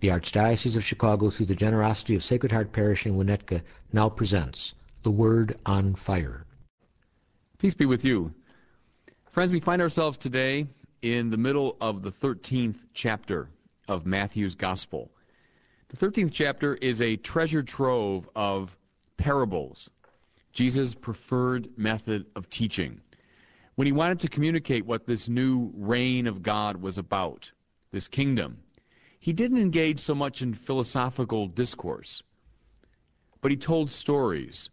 The Archdiocese of Chicago, through the generosity of Sacred Heart Parish in Winnetka, now presents The Word on Fire. Peace be with you. Friends, we find ourselves today in the middle of the 13th chapter of Matthew's Gospel. The 13th chapter is a treasure trove of parables, Jesus' preferred method of teaching. When he wanted to communicate what this new reign of God was about, this kingdom, he didn't engage so much in philosophical discourse, but he told stories,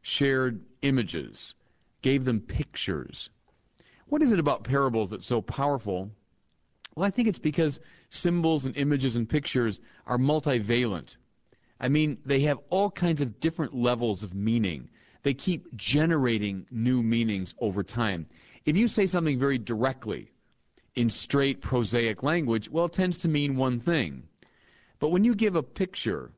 shared images, gave them pictures. What is it about parables that's so powerful? Well, I think it's because symbols and images and pictures are multivalent. I mean, they have all kinds of different levels of meaning. They keep generating new meanings over time. If you say something very directly, in straight prosaic language, well, it tends to mean one thing. But when you give a picture,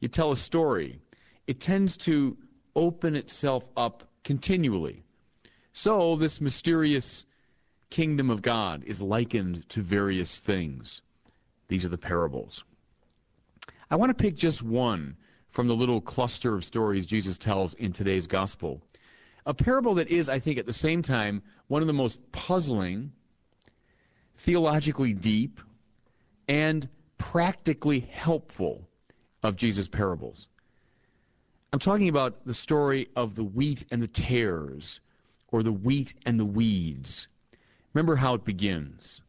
you tell a story, it tends to open itself up continually. So, this mysterious kingdom of God is likened to various things. These are the parables. I want to pick just one from the little cluster of stories Jesus tells in today's gospel. A parable that is, I think, at the same time, one of the most puzzling theologically deep, and practically helpful of Jesus' parables. I'm talking about the story of the wheat and the tares, or the wheat and the weeds. Remember how it begins.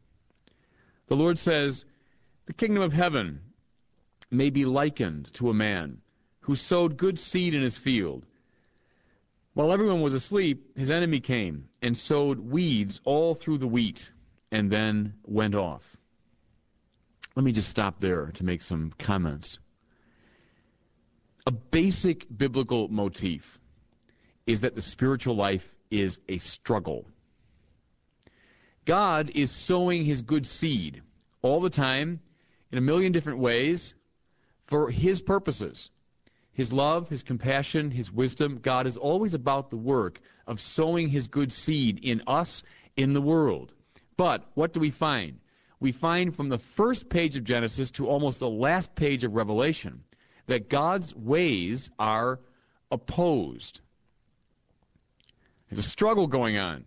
The Lord says, The kingdom of heaven may be likened to a man who sowed good seed in his field. While everyone was asleep, his enemy came and sowed weeds all through the wheat and then went off. Let me just stop there to make some comments. A basic biblical motif is that the spiritual life is a struggle. God is sowing his good seed all the time in a million different ways for his purposes. His love, his compassion, his wisdom. God is always about the work of sowing his good seed in us, in the world. But what do we find? We find from the first page of Genesis to almost the last page of Revelation that God's ways are opposed. There's a struggle going on.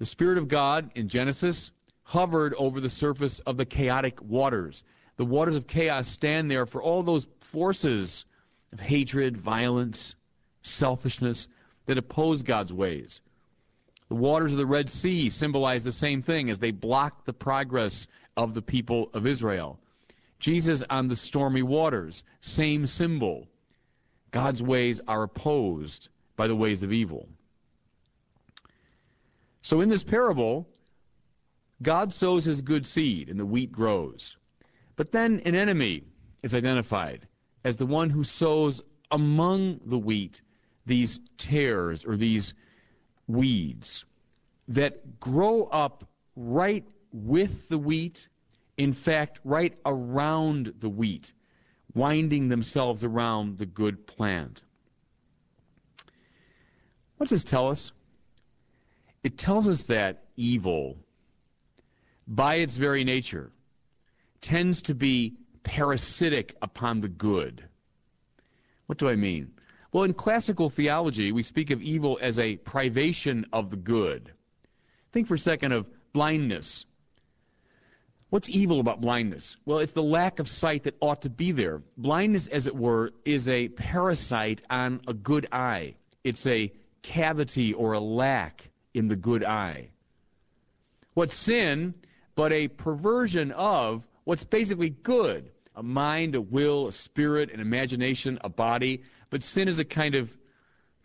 The Spirit of God in Genesis hovered over the surface of the chaotic waters. The waters of chaos stand there for all those forces of hatred, violence, selfishness that oppose God's ways. The waters of the Red Sea symbolize the same thing as they block the progress of the people of Israel. Jesus on the stormy waters, same symbol. God's ways are opposed by the ways of evil. So in this parable, God sows his good seed and the wheat grows. But then an enemy is identified as the one who sows among the wheat these tares or these weeds that grow up right with the wheat, in fact, right around the wheat, winding themselves around the good plant. What does this tell us? It tells us that evil, by its very nature, tends to be parasitic upon the good. What do I mean? Well, in classical theology, we speak of evil as a privation of the good. Think for a second of blindness. What's evil about blindness? Well, it's the lack of sight that ought to be there. Blindness, as it were, is a parasite on a good eye. It's a cavity or a lack in the good eye. What's sin but a perversion of what's basically good? A mind, a will, a spirit, an imagination, a body. But sin is a kind of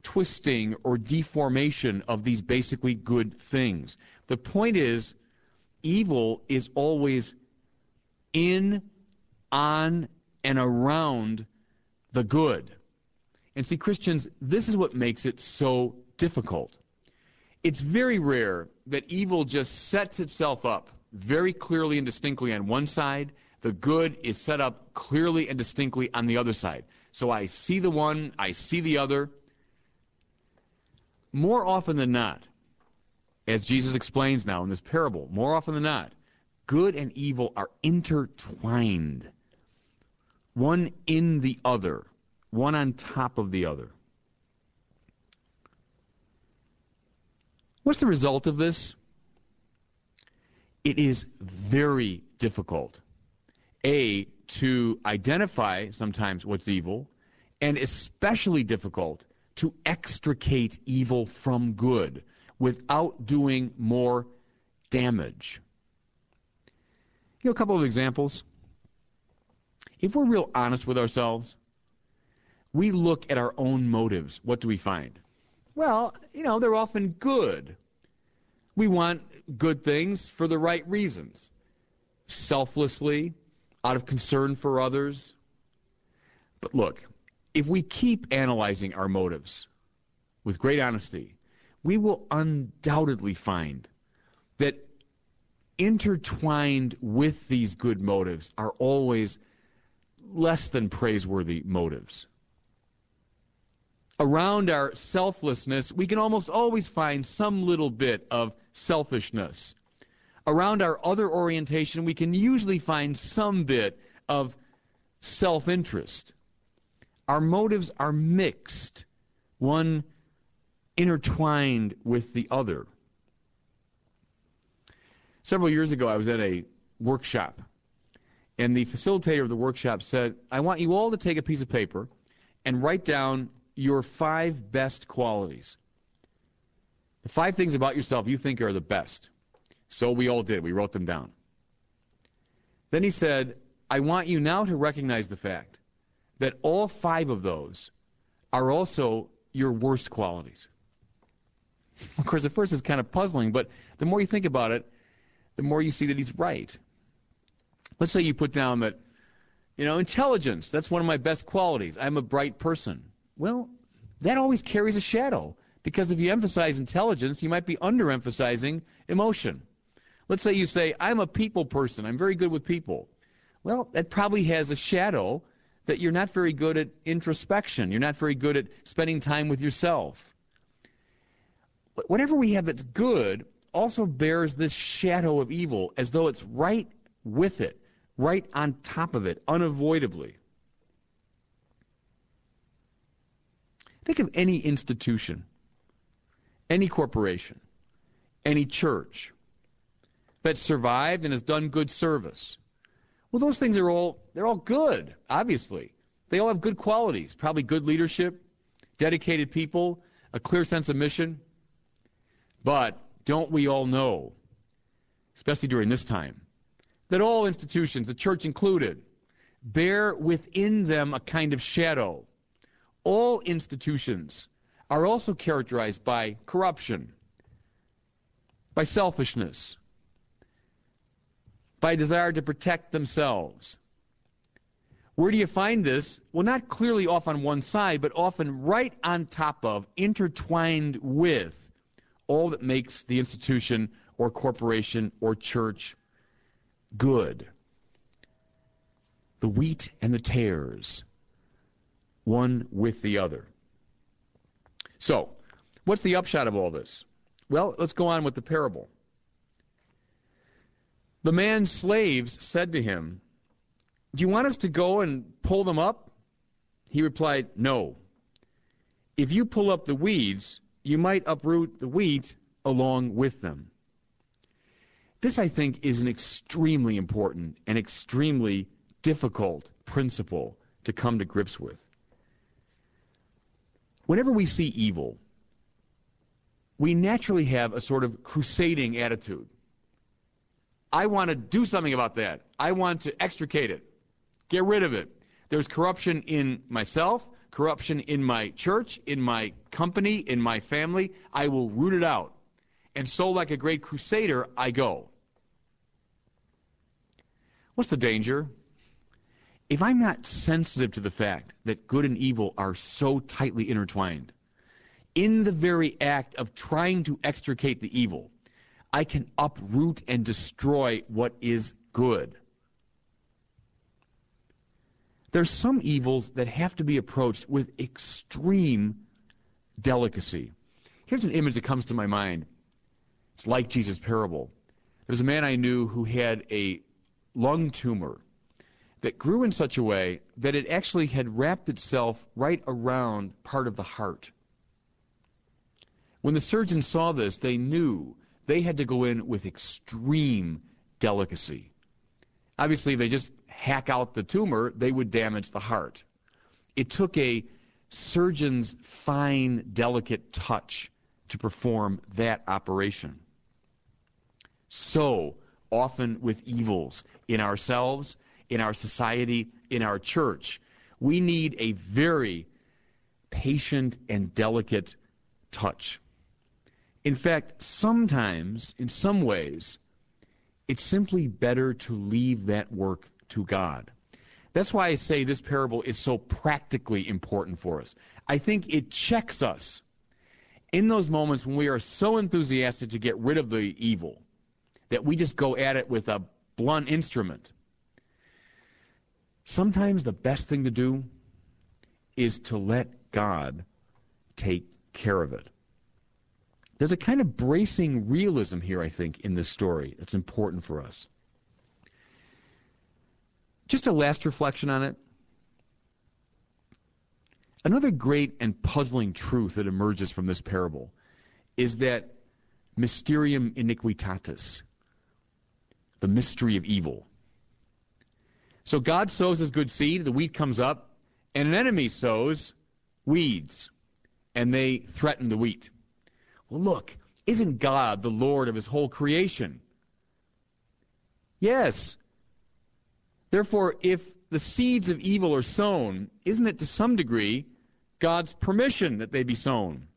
twisting or deformation of these basically good things. The point is, evil is always in, on, and around the good. And see, Christians, this is what makes it so difficult. It's very rare that evil just sets itself up very clearly and distinctly on one side. The good is set up clearly and distinctly on the other side. So I see the one, I see the other. More often than not, as Jesus explains now in this parable, more often than not, good and evil are intertwined, one in the other, one on top of the other. What's the result of this? It is very difficult, A, to identify sometimes what's evil, and especially difficult to extricate evil from good without doing more damage. You know, a couple of examples. If we're real honest with ourselves, we look at our own motives. What do we find? Well, you know, they're often good. We want good things for the right reasons selflessly, out of concern for others. But look, if we keep analyzing our motives with great honesty, we will undoubtedly find that intertwined with these good motives are always less than praiseworthy motives. Around our selflessness, we can almost always find some little bit of selfishness. Around our other orientation, we can usually find some bit of self interest. Our motives are mixed, one intertwined with the other. Several years ago, I was at a workshop, and the facilitator of the workshop said, I want you all to take a piece of paper and write down your five best qualities. The five things about yourself you think are the best. So we all did. We wrote them down. Then he said, I want you now to recognize the fact that all five of those are also your worst qualities. Of course, at first it's kind of puzzling, but the more you think about it, the more you see that he's right. Let's say you put down that, you know, intelligence, that's one of my best qualities. I'm a bright person. Well, that always carries a shadow because if you emphasize intelligence, you might be underemphasizing emotion. Let's say you say, I'm a people person, I'm very good with people. Well, that probably has a shadow that you're not very good at introspection, you're not very good at spending time with yourself. Whatever we have that's good also bears this shadow of evil as though it's right with it, right on top of it, unavoidably. Think of any institution, any corporation, any church that's survived and has done good service. Well, those things are all they're all good, obviously. They all have good qualities, probably good leadership, dedicated people, a clear sense of mission. But don't we all know, especially during this time, that all institutions, the church included, bear within them a kind of shadow all institutions are also characterized by corruption, by selfishness, by desire to protect themselves. Where do you find this? Well, not clearly off on one side, but often right on top of, intertwined with all that makes the institution or corporation or church good. The wheat and the tares one with the other. So, what's the upshot of all this? Well, let's go on with the parable. The man's slaves said to him, Do you want us to go and pull them up? He replied, No. If you pull up the weeds, you might uproot the wheat along with them. This, I think, is an extremely important and extremely difficult principle to come to grips with. Whenever we see evil, we naturally have a sort of crusading attitude. I want to do something about that. I want to extricate it, get rid of it. There's corruption in myself, corruption in my church, in my company, in my family. I will root it out. And so, like a great crusader, I go. What's the danger? if I'm not sensitive to the fact that good and evil are so tightly intertwined, in the very act of trying to extricate the evil, I can uproot and destroy what is good. There's some evils that have to be approached with extreme delicacy. Here's an image that comes to my mind. It's like Jesus' parable. There's a man I knew who had a lung tumor that grew in such a way that it actually had wrapped itself right around part of the heart. When the surgeons saw this, they knew they had to go in with extreme delicacy. Obviously, if they just hack out the tumor, they would damage the heart. It took a surgeon's fine, delicate touch to perform that operation. So often with evils in ourselves, in our society, in our church, we need a very patient and delicate touch. In fact, sometimes, in some ways, it's simply better to leave that work to God. That's why I say this parable is so practically important for us. I think it checks us in those moments when we are so enthusiastic to get rid of the evil that we just go at it with a blunt instrument. Sometimes the best thing to do is to let God take care of it. There's a kind of bracing realism here, I think, in this story that's important for us. Just a last reflection on it. Another great and puzzling truth that emerges from this parable is that mysterium iniquitatis, the mystery of evil. So God sows his good seed, the wheat comes up, and an enemy sows weeds, and they threaten the wheat. Look, isn't God the Lord of his whole creation? Yes. Therefore, if the seeds of evil are sown, isn't it to some degree God's permission that they be sown?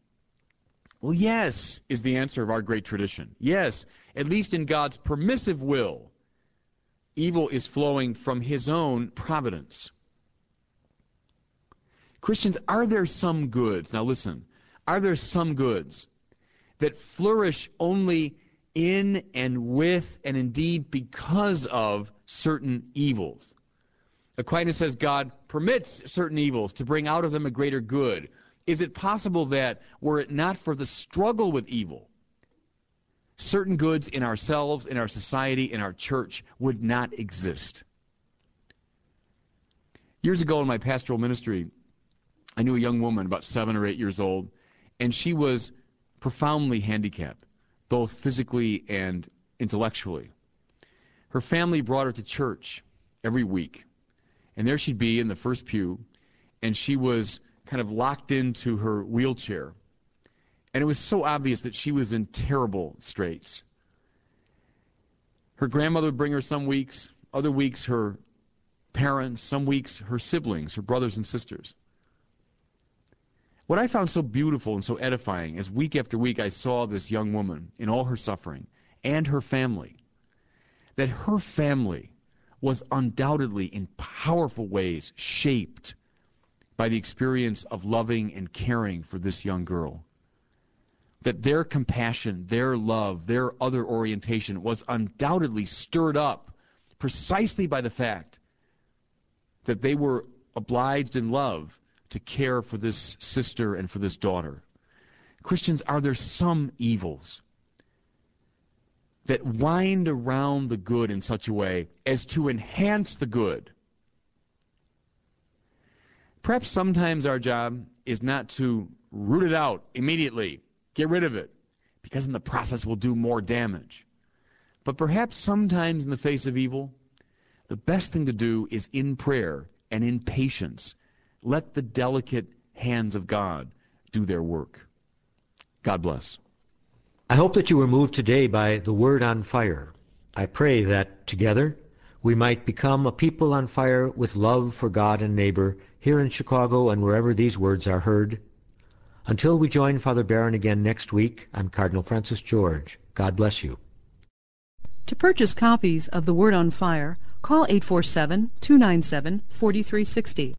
Well, yes, is the answer of our great tradition. Yes, at least in God's permissive will, evil is flowing from his own providence. Christians, are there some goods? Now listen, are there some goods that flourish only in and with and indeed because of certain evils? Aquinas says God permits certain evils to bring out of them a greater good. Is it possible that, were it not for the struggle with evil, certain goods in ourselves, in our society, in our church would not exist. Years ago in my pastoral ministry, I knew a young woman about seven or eight years old, and she was profoundly handicapped, both physically and intellectually. Her family brought her to church every week, and there she'd be in the first pew, and she was kind of locked into her wheelchair and it was so obvious that she was in terrible straits. Her grandmother would bring her some weeks, other weeks her parents, some weeks her siblings, her brothers and sisters. What I found so beautiful and so edifying is week after week I saw this young woman in all her suffering and her family, that her family was undoubtedly in powerful ways shaped by the experience of loving and caring for this young girl. That their compassion, their love, their other orientation was undoubtedly stirred up precisely by the fact that they were obliged in love to care for this sister and for this daughter. Christians, are there some evils that wind around the good in such a way as to enhance the good? Perhaps sometimes our job is not to root it out immediately Get rid of it, because in the process we'll do more damage. But perhaps sometimes in the face of evil, the best thing to do is in prayer and in patience. Let the delicate hands of God do their work. God bless. I hope that you were moved today by the word on fire. I pray that together we might become a people on fire with love for God and neighbor here in Chicago and wherever these words are heard until we join Father Barron again next week, I'm Cardinal Francis George. God bless you. To purchase copies of The Word on Fire, Call 847 297 4360.